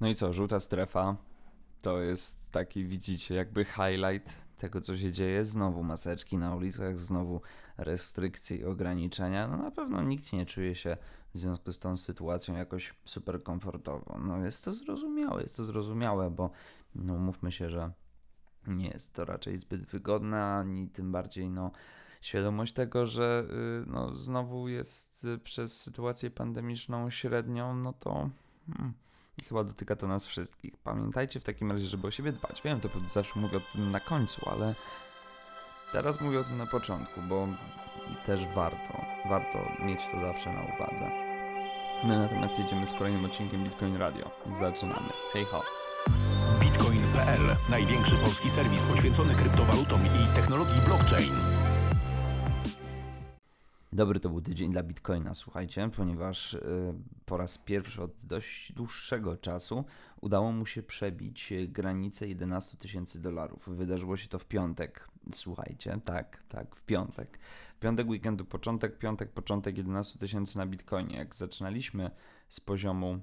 No i co, żółta strefa to jest taki, widzicie, jakby highlight tego, co się dzieje. Znowu maseczki na ulicach, znowu restrykcje i ograniczenia. No na pewno nikt nie czuje się w związku z tą sytuacją jakoś super komfortowo. No jest to zrozumiałe, jest to zrozumiałe, bo no mówmy się, że nie jest to raczej zbyt wygodne, ani tym bardziej no świadomość tego, że y, no, znowu jest y, przez sytuację pandemiczną średnią, no to hmm, chyba dotyka to nas wszystkich. Pamiętajcie w takim razie, żeby o siebie dbać. Wiem, to zawsze mówię o tym na końcu, ale teraz mówię o tym na początku, bo też warto, warto mieć to zawsze na uwadze. My natomiast jedziemy z kolejnym odcinkiem Bitcoin Radio. Zaczynamy. Hej ho! Bitcoin.pl Największy polski serwis poświęcony kryptowalutom i technologii blockchain. Dobry to był tydzień dla Bitcoina, słuchajcie, ponieważ y, po raz pierwszy od dość dłuższego czasu udało mu się przebić granicę 11 tysięcy dolarów. Wydarzyło się to w piątek, słuchajcie, tak, tak, w piątek. Piątek weekendu, początek, piątek, początek 11 tysięcy na Bitcoinie. Jak zaczynaliśmy z poziomu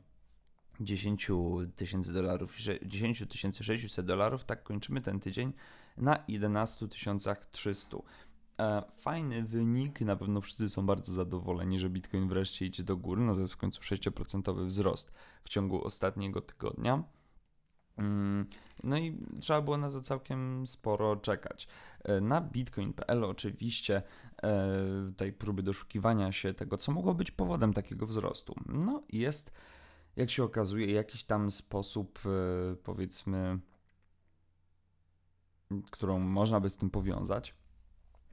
10 tysięcy dolarów, 10 600 dolarów, tak kończymy ten tydzień na 11 300. E, fajny wynik, na pewno wszyscy są bardzo zadowoleni, że Bitcoin wreszcie idzie do góry, no to jest w końcu 6% wzrost w ciągu ostatniego tygodnia. Mm, no i trzeba było na to całkiem sporo czekać. E, na bitcoin.pl oczywiście e, tej próby doszukiwania się tego, co mogło być powodem takiego wzrostu. No jest, jak się okazuje, jakiś tam sposób, powiedzmy, którą można by z tym powiązać.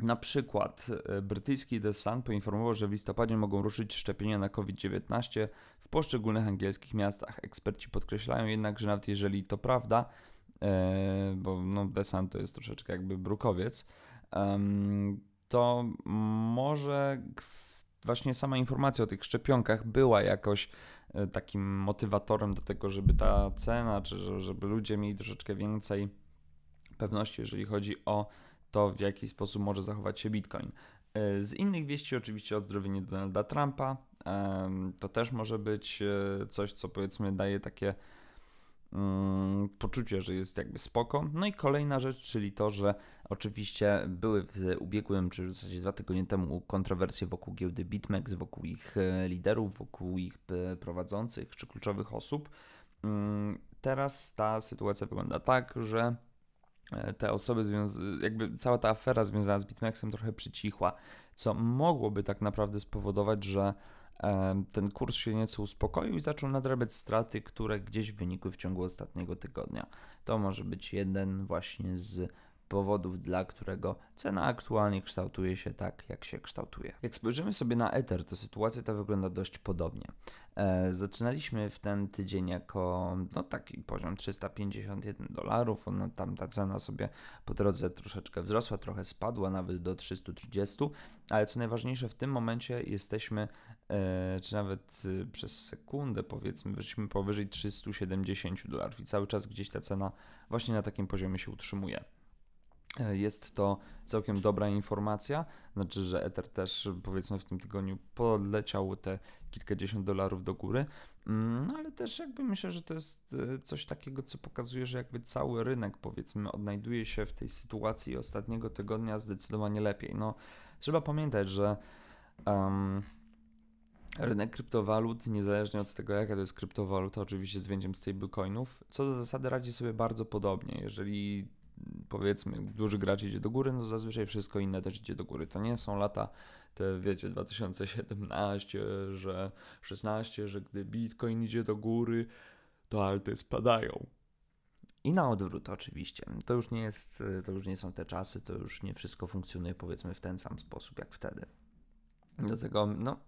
Na przykład e, brytyjski The Sun poinformował, że w listopadzie mogą ruszyć szczepienia na COVID-19 w poszczególnych angielskich miastach. Eksperci podkreślają jednak, że nawet jeżeli to prawda, e, bo no The Sun to jest troszeczkę jakby brukowiec, to może właśnie sama informacja o tych szczepionkach była jakoś e, takim motywatorem do tego, żeby ta cena, czy żeby ludzie mieli troszeczkę więcej pewności, jeżeli chodzi o to, w jaki sposób może zachować się Bitcoin. E, z innych wieści oczywiście odzdrowienie Donalda Trumpa. To też może być e, coś, co powiedzmy daje takie mm, poczucie, że jest jakby spoko. No i kolejna rzecz, czyli to, że oczywiście były w ubiegłym, czy w zasadzie dwa tygodnie temu kontrowersje wokół giełdy BitMEX, wokół ich e, liderów, wokół ich prowadzących czy kluczowych osób. Mm, teraz ta sytuacja wygląda tak, że E, te osoby, jakby cała ta afera związana z BitMEXem trochę przycichła, co mogłoby tak naprawdę spowodować, że e, ten kurs się nieco uspokoił i zaczął nadrabiać straty, które gdzieś wynikły w ciągu ostatniego tygodnia. To może być jeden właśnie z powodów, dla którego cena aktualnie kształtuje się tak, jak się kształtuje. Jak spojrzymy sobie na Ether, to sytuacja ta wygląda dość podobnie. E, zaczynaliśmy w ten tydzień jako no, taki poziom 351 dolarów. No, tam ta cena sobie po drodze troszeczkę wzrosła, trochę spadła nawet do 330, ale co najważniejsze w tym momencie jesteśmy, e, czy nawet e, przez sekundę powiedzmy, wyszliśmy powyżej 370 dolarów i cały czas gdzieś ta cena właśnie na takim poziomie się utrzymuje. E, jest to całkiem dobra informacja, znaczy, że Ether też powiedzmy w tym tygodniu podleciał te kilkadziesiąt dolarów do góry, mm, no, ale też jakby myślę, że to jest e, coś takiego, co pokazuje, że jakby cały rynek powiedzmy odnajduje się w tej sytuacji ostatniego tygodnia zdecydowanie lepiej. No, trzeba pamiętać, że um, rynek kryptowalut, niezależnie od tego, jaka to jest kryptowaluta, oczywiście z wyjęciem stablecoinów, co do zasady radzi sobie bardzo podobnie. Jeżeli powiedzmy duży gracz idzie do góry, no zazwyczaj wszystko inne też idzie do góry. To nie są lata te wiecie 2017, że 16, że gdy Bitcoin idzie do góry, to alty spadają. I na odwrót oczywiście. To już nie jest, to już nie są te czasy, to już nie wszystko funkcjonuje powiedzmy w ten sam sposób jak wtedy. Dlatego no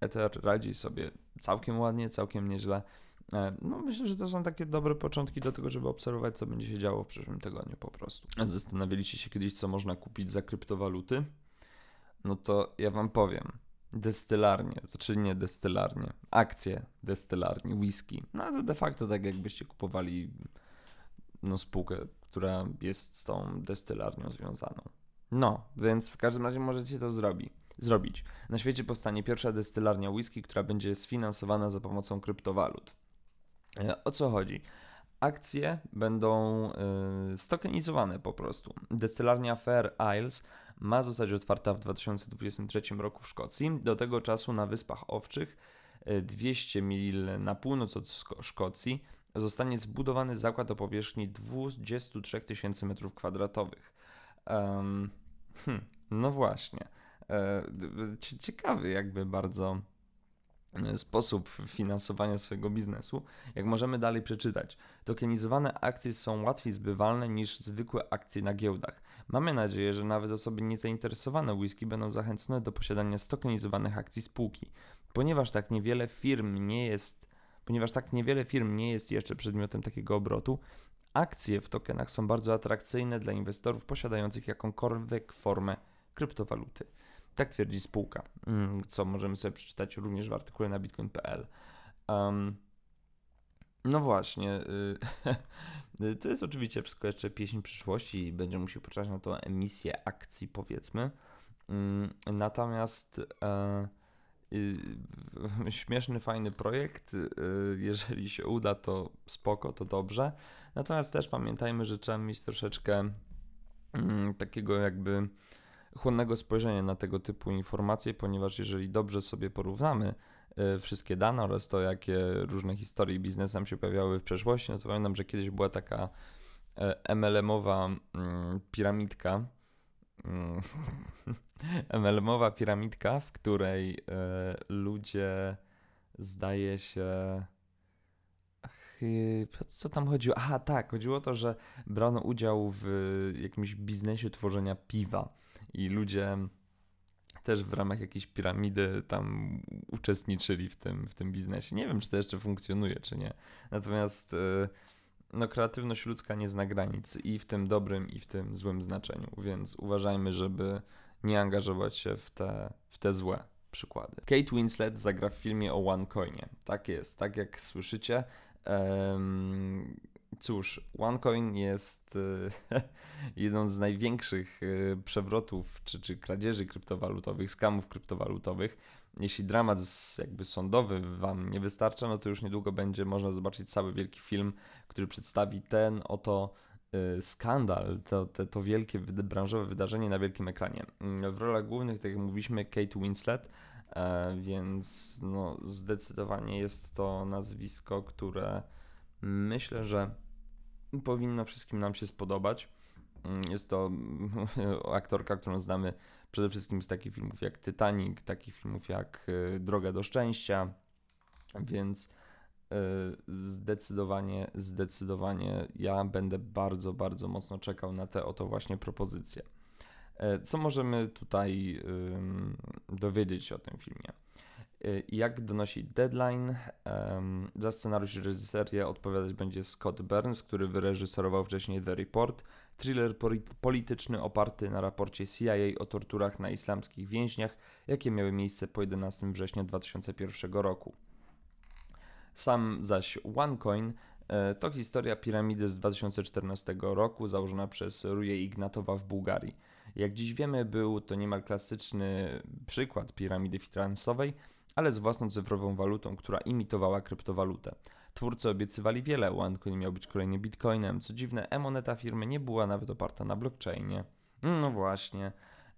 Ether radzi sobie całkiem ładnie, całkiem nieźle. E, no myślę, że to są takie dobre początki do tego, żeby obserwować, co będzie się działo w przyszłym tygodniu po prostu. Zastanawialiście się kiedyś, co można kupić za kryptowaluty? No to ja wam powiem. Destylarnie, znaczy nie destylarnie, akcje destylarni, whisky. No to de facto tak jakbyście kupowali no, spółkę, która jest z tą destylarnią związaną. No, więc w każdym razie możecie to zrobić. zrobić. Na świecie powstanie pierwsza destylarnia whisky, która będzie sfinansowana za pomocą kryptowalut. E, o co chodzi? Akcje będą y, stokenizowane po prostu. Destylarnia Fair Isles ma zostać otwarta w 2023 roku w Szkocji. Do tego czasu na Wyspach Owczych, 200 mil na północ od Szkocji, zostanie zbudowany zakład o powierzchni 23 tysięcy m2. Um, hmm, no właśnie. E, ciekawy jakby bardzo e, sposób finansowania swojego biznesu. Jak możemy dalej przeczytać, tokenizowane akcje są łatwiej zbywalne niż zwykłe akcje na giełdach. Mamy nadzieję, że nawet osoby niezainteresowane whisky będą zachęcone do posiadania stokenizowanych akcji spółki, ponieważ tak niewiele firm nie jest ponieważ tak niewiele firm nie jest jeszcze przedmiotem takiego obrotu, akcje w tokenach są bardzo atrakcyjne dla inwestorów posiadających jakąkolwiek formę kryptowaluty. Tak twierdzi spółka, mm, co możemy sobie przeczytać również w artykule na bitcoin.pl. Um, no właśnie, y, to jest oczywiście wszystko jeszcze pieśń przyszłości i będziemy musieli poczekać na tą emisję akcji, powiedzmy. Mm, natomiast e, y, śmieszny, fajny projekt. Y, jeżeli się uda, to spoko, to dobrze. Natomiast też pamiętajmy, że trzeba mieć troszeczkę mm, takiego jakby chłonnego spojrzenia na tego typu informacje, ponieważ jeżeli dobrze sobie porównamy y, wszystkie dane oraz to, jakie różne historie biznesu nam się pojawiały w przeszłości, no to pamiętam, że kiedyś była taka e, MLM-owa piramidka, MLM-owa piramidka, w której e, ludzie zdaje się co tam chodziło? Aha, tak, chodziło o to, że brano udział w jakimś biznesie tworzenia piwa i ludzie też w ramach jakiejś piramidy tam uczestniczyli w tym, w tym biznesie. Nie wiem, czy to jeszcze funkcjonuje, czy nie. Natomiast e, no, kreatywność ludzka nie zna granic i w tym dobrym, i w tym złym znaczeniu, więc uważajmy, żeby nie angażować się w te, w te złe przykłady. Kate Winslet zagra w filmie o OneCoinie. Tak jest, tak jak słyszycie. Um, cóż, OneCoin jest e, jedną z największych e, przewrotów czy, czy kradzieży kryptowalutowych, skamów kryptowalutowych. Jeśli dramat jakby sądowy Wam nie wystarcza, no to już niedługo będzie można zobaczyć cały wielki film, który przedstawi ten oto e, skandal, to, to, to wielkie branżowe wydarzenie na wielkim ekranie. W rolach głównych, tak jak mówiliśmy, Kate Winslet, więc no, zdecydowanie jest to nazwisko, które myślę, że powinno wszystkim nam się spodobać. Mm, jest to aktorka, którą znamy przede wszystkim z takich filmów jak Titanic, takich filmów jak y, Droga do Szczęścia, więc y, zdecydowanie, zdecydowanie ja będę bardzo, bardzo mocno czekał na te oto właśnie propozycje. E, co możemy tutaj dowiedzieć się o tym filmie? Y, jak donosi Deadline, za scenariusz i reżyserię odpowiadać będzie Scott Burns, który wyreżyserował wcześniej The Report, thriller polityczny oparty na raporcie CIA o torturach na islamskich więźniach, jakie miały miejsce po 11 września 2001 roku. Sam zaś OneCoin e, to historia piramidy z 2014 roku założona przez Ruje Ignatowa w Bułgarii. Jak dziś wiemy, był to niemal klasyczny przykład piramidy finansowej, ale z własną cyfrową walutą, która imitowała kryptowalutę. Twórcy obiecywali wiele, OneCoin miał być kolejnym bitcoinem. Co dziwne, e-moneta firmy nie była nawet oparta na blockchainie. No właśnie.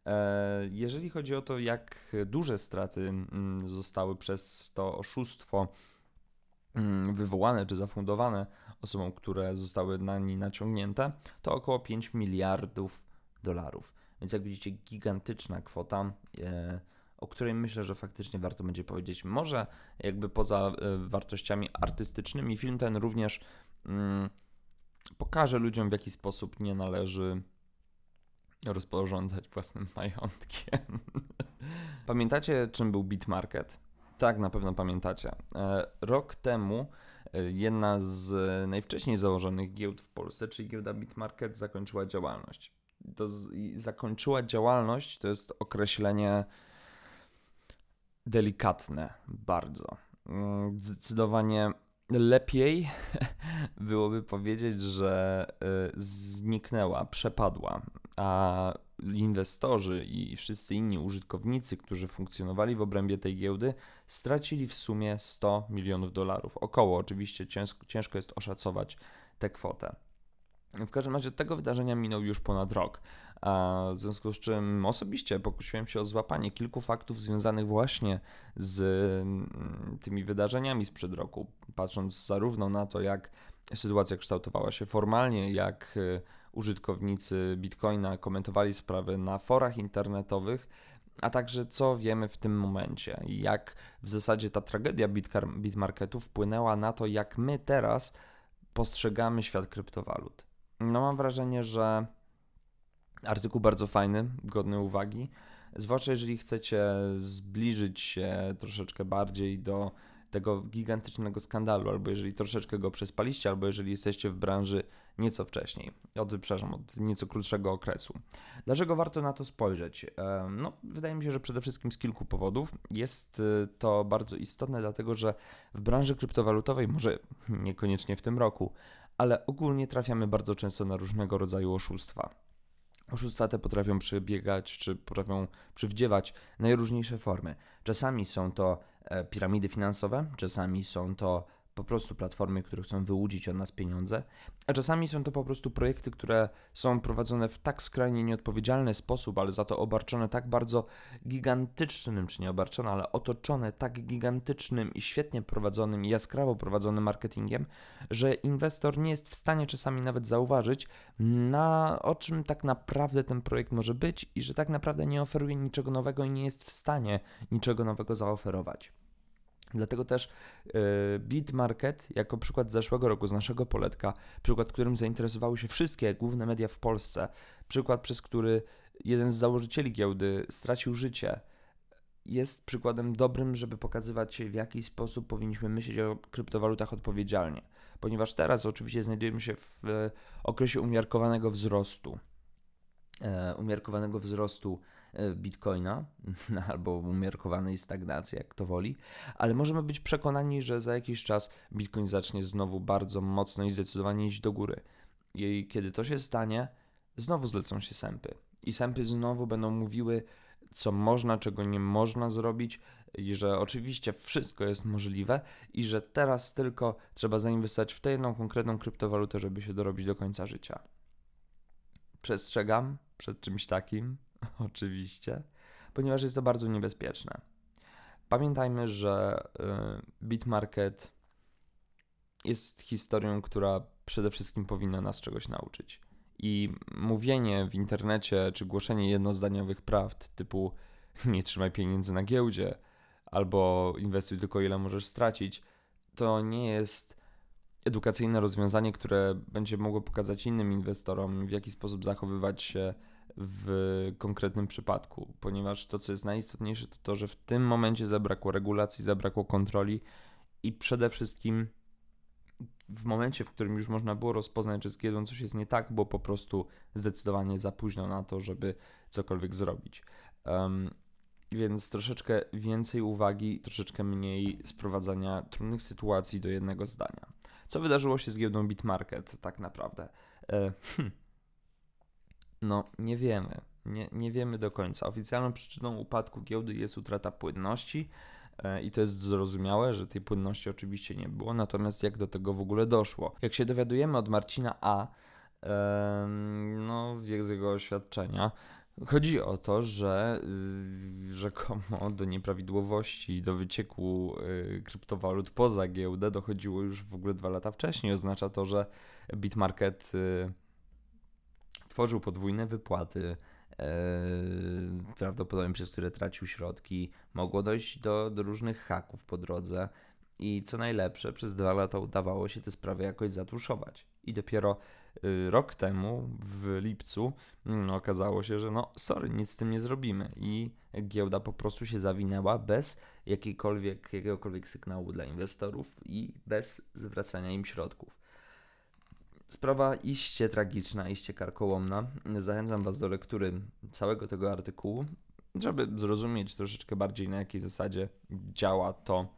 E, jeżeli chodzi o to, jak duże straty mm, zostały przez to oszustwo mm, wywołane czy zafundowane osobom, które zostały na nie naciągnięte, to około 5 miliardów dolarów. Więc jak widzicie, gigantyczna kwota. O której myślę, że faktycznie warto będzie powiedzieć. Może jakby poza e, wartościami artystycznymi, film ten również mm, pokaże ludziom, w jaki sposób nie należy rozporządzać własnym majątkiem. Pamiętacie, czym był Bitmarket? Tak, na pewno pamiętacie. E, rok temu e, jedna z najwcześniej założonych giełd w Polsce, czyli giełda Bitmarket, zakończyła działalność. To z, zakończyła działalność to jest określenie delikatne bardzo. Mm, zdecydowanie lepiej byłoby powiedzieć, że y, zniknęła, przepadła, a inwestorzy i wszyscy inni użytkownicy, którzy funkcjonowali w obrębie tej giełdy, stracili w sumie 100 milionów dolarów. Około, oczywiście ciężko, jest oszacować tę kwotę. W każdym razie tego wydarzenia minął już ponad rok, w związku z czym osobiście pokusiłem się o złapanie kilku faktów związanych właśnie z mm, tymi wydarzeniami sprzed roku, patrząc zarówno na to, jak sytuacja kształtowała się formalnie, jak y, użytkownicy Bitcoina komentowali sprawy na forach internetowych, a także co wiemy w tym momencie i jak w zasadzie ta tragedia Bitmarketu wpłynęła na to, jak my teraz postrzegamy świat kryptowalut. No mam wrażenie, że artykuł bardzo fajny, godny uwagi, zwłaszcza jeżeli chcecie zbliżyć się troszeczkę bardziej do tego gigantycznego skandalu, albo jeżeli troszeczkę go przespaliście, albo jeżeli jesteście w branży nieco wcześniej, od, przepraszam, od nieco krótszego okresu. Dlaczego warto na to spojrzeć? No, wydaje mi się, że przede wszystkim z kilku powodów. Jest y, to bardzo istotne, dlatego że w branży kryptowalutowej, może niekoniecznie w tym roku, ale ogólnie trafiamy bardzo często na różnego rodzaju oszustwa. Oszustwa te potrafią przebiegać, czy potrafią przywdziewać najróżniejsze formy. Czasami są to e, piramidy finansowe, czasami są to po prostu platformy, które chcą wyłudzić od nas pieniądze, a czasami są to po prostu projekty, które są prowadzone w tak skrajnie nieodpowiedzialny sposób, ale za to obarczone tak bardzo gigantycznym, czy nie obarczone, ale otoczone tak gigantycznym i świetnie prowadzonym i jaskrawo prowadzonym marketingiem, że inwestor nie jest w stanie czasami nawet zauważyć, na o czym tak naprawdę ten projekt może być i że tak naprawdę nie oferuje niczego nowego i nie jest w stanie niczego nowego zaoferować. Dlatego też yy, Bitmarket, jako przykład zeszłego roku z naszego poletka, przykład, którym zainteresowały się wszystkie główne media w Polsce, przykład, przez który jeden z założycieli giełdy stracił życie, jest przykładem dobrym, żeby pokazywać, w jaki sposób powinniśmy myśleć o kryptowalutach odpowiedzialnie. Ponieważ teraz oczywiście znajdujemy się w e, okresie umiarkowanego wzrostu. E, umiarkowanego wzrostu E, bitcoina albo umiarkowanej stagnacji, jak to woli, ale możemy być przekonani, że za jakiś czas bitcoin zacznie znowu bardzo mocno i zdecydowanie iść do góry. I kiedy to się stanie, znowu zlecą się sępy. I sępy znowu będą mówiły, co można, czego nie można zrobić, i że oczywiście wszystko jest możliwe, i że teraz tylko trzeba zainwestować w tę jedną konkretną kryptowalutę, żeby się dorobić do końca życia. Przestrzegam przed czymś takim, oczywiście, ponieważ jest to bardzo niebezpieczne. Pamiętajmy, że y, Bitmarket jest historią, która przede wszystkim powinna nas czegoś nauczyć. I mówienie w internecie czy głoszenie jednozdaniowych prawd typu nie trzymaj pieniędzy na giełdzie albo inwestuj tylko ile możesz stracić, to nie jest edukacyjne rozwiązanie, które będzie mogło pokazać innym inwestorom, w jaki sposób zachowywać się w konkretnym przypadku, ponieważ to, co jest najistotniejsze, to to, że w tym momencie zabrakło regulacji, zabrakło kontroli i przede wszystkim w momencie, w którym już można było rozpoznać, że z giełdą coś jest nie tak, było po prostu zdecydowanie za późno na to, żeby cokolwiek zrobić. Um, więc troszeczkę więcej uwagi, troszeczkę mniej sprowadzania trudnych sytuacji do jednego zdania. Co wydarzyło się z giełdą Bitmarket tak naprawdę? E, hmm. No, nie wiemy. Nie, nie wiemy do końca. Oficjalną przyczyną upadku giełdy jest utrata płynności e, i to jest zrozumiałe, że tej płynności oczywiście nie było. Natomiast jak do tego w ogóle doszło? Jak się dowiadujemy od Marcina A, no, z jego oświadczenia, Chodzi o to, że yy, rzekomo do nieprawidłowości, do wycieku yy, kryptowalut poza giełdę dochodziło już w ogóle dwa lata wcześniej. Oznacza to, że Bitmarket yy, tworzył podwójne wypłaty, e, prawdopodobnie przez które tracił środki. Mogło dojść do, do różnych haków po drodze i co najlepsze, przez dwa lata udawało się te sprawy jakoś zatuszować. I dopiero y, rok temu, w lipcu, no, okazało się, że no sorry, nic z tym nie zrobimy i giełda po prostu się zawinęła bez jakiegokolwiek sygnału dla inwestorów i bez zwracania im środków. Sprawa iście tragiczna, iście karkołomna. Zachęcam Was do lektury całego tego artykułu, żeby zrozumieć troszeczkę bardziej na jakiej zasadzie działa to,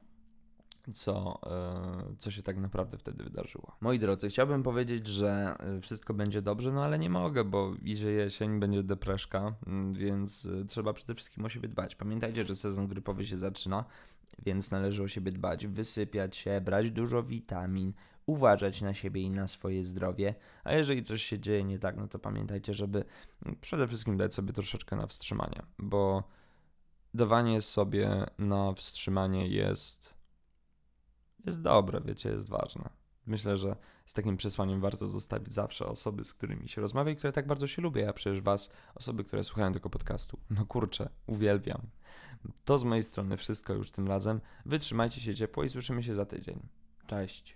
co, e, co się tak naprawdę wtedy wydarzyło. Moi drodzy, chciałbym powiedzieć, że e, wszystko będzie dobrze, no ale nie mogę, bo idzie jesień, będzie depreszka, więc e, trzeba przede wszystkim o siebie dbać. Pamiętajcie, że sezon grypowy się zaczyna, więc należy o siebie dbać, wysypiać się, brać dużo witamin, uważać na siebie i na swoje zdrowie, a jeżeli coś się dzieje nie tak, no to pamiętajcie, żeby mm, przede wszystkim dać sobie troszeczkę na wstrzymanie, bo dawanie sobie na wstrzymanie jest jest dobre, wiecie, jest ważne. Myślę, że z takim przesłaniem warto zostawić zawsze osoby, z którymi się rozmawia i które tak bardzo się lubię. Ja przecież was, osoby, które słuchają tego podcastu, no kurczę, uwielbiam. To z mojej strony wszystko już tym razem. Wytrzymajcie się ciepło i słyszymy się za tydzień. Cześć.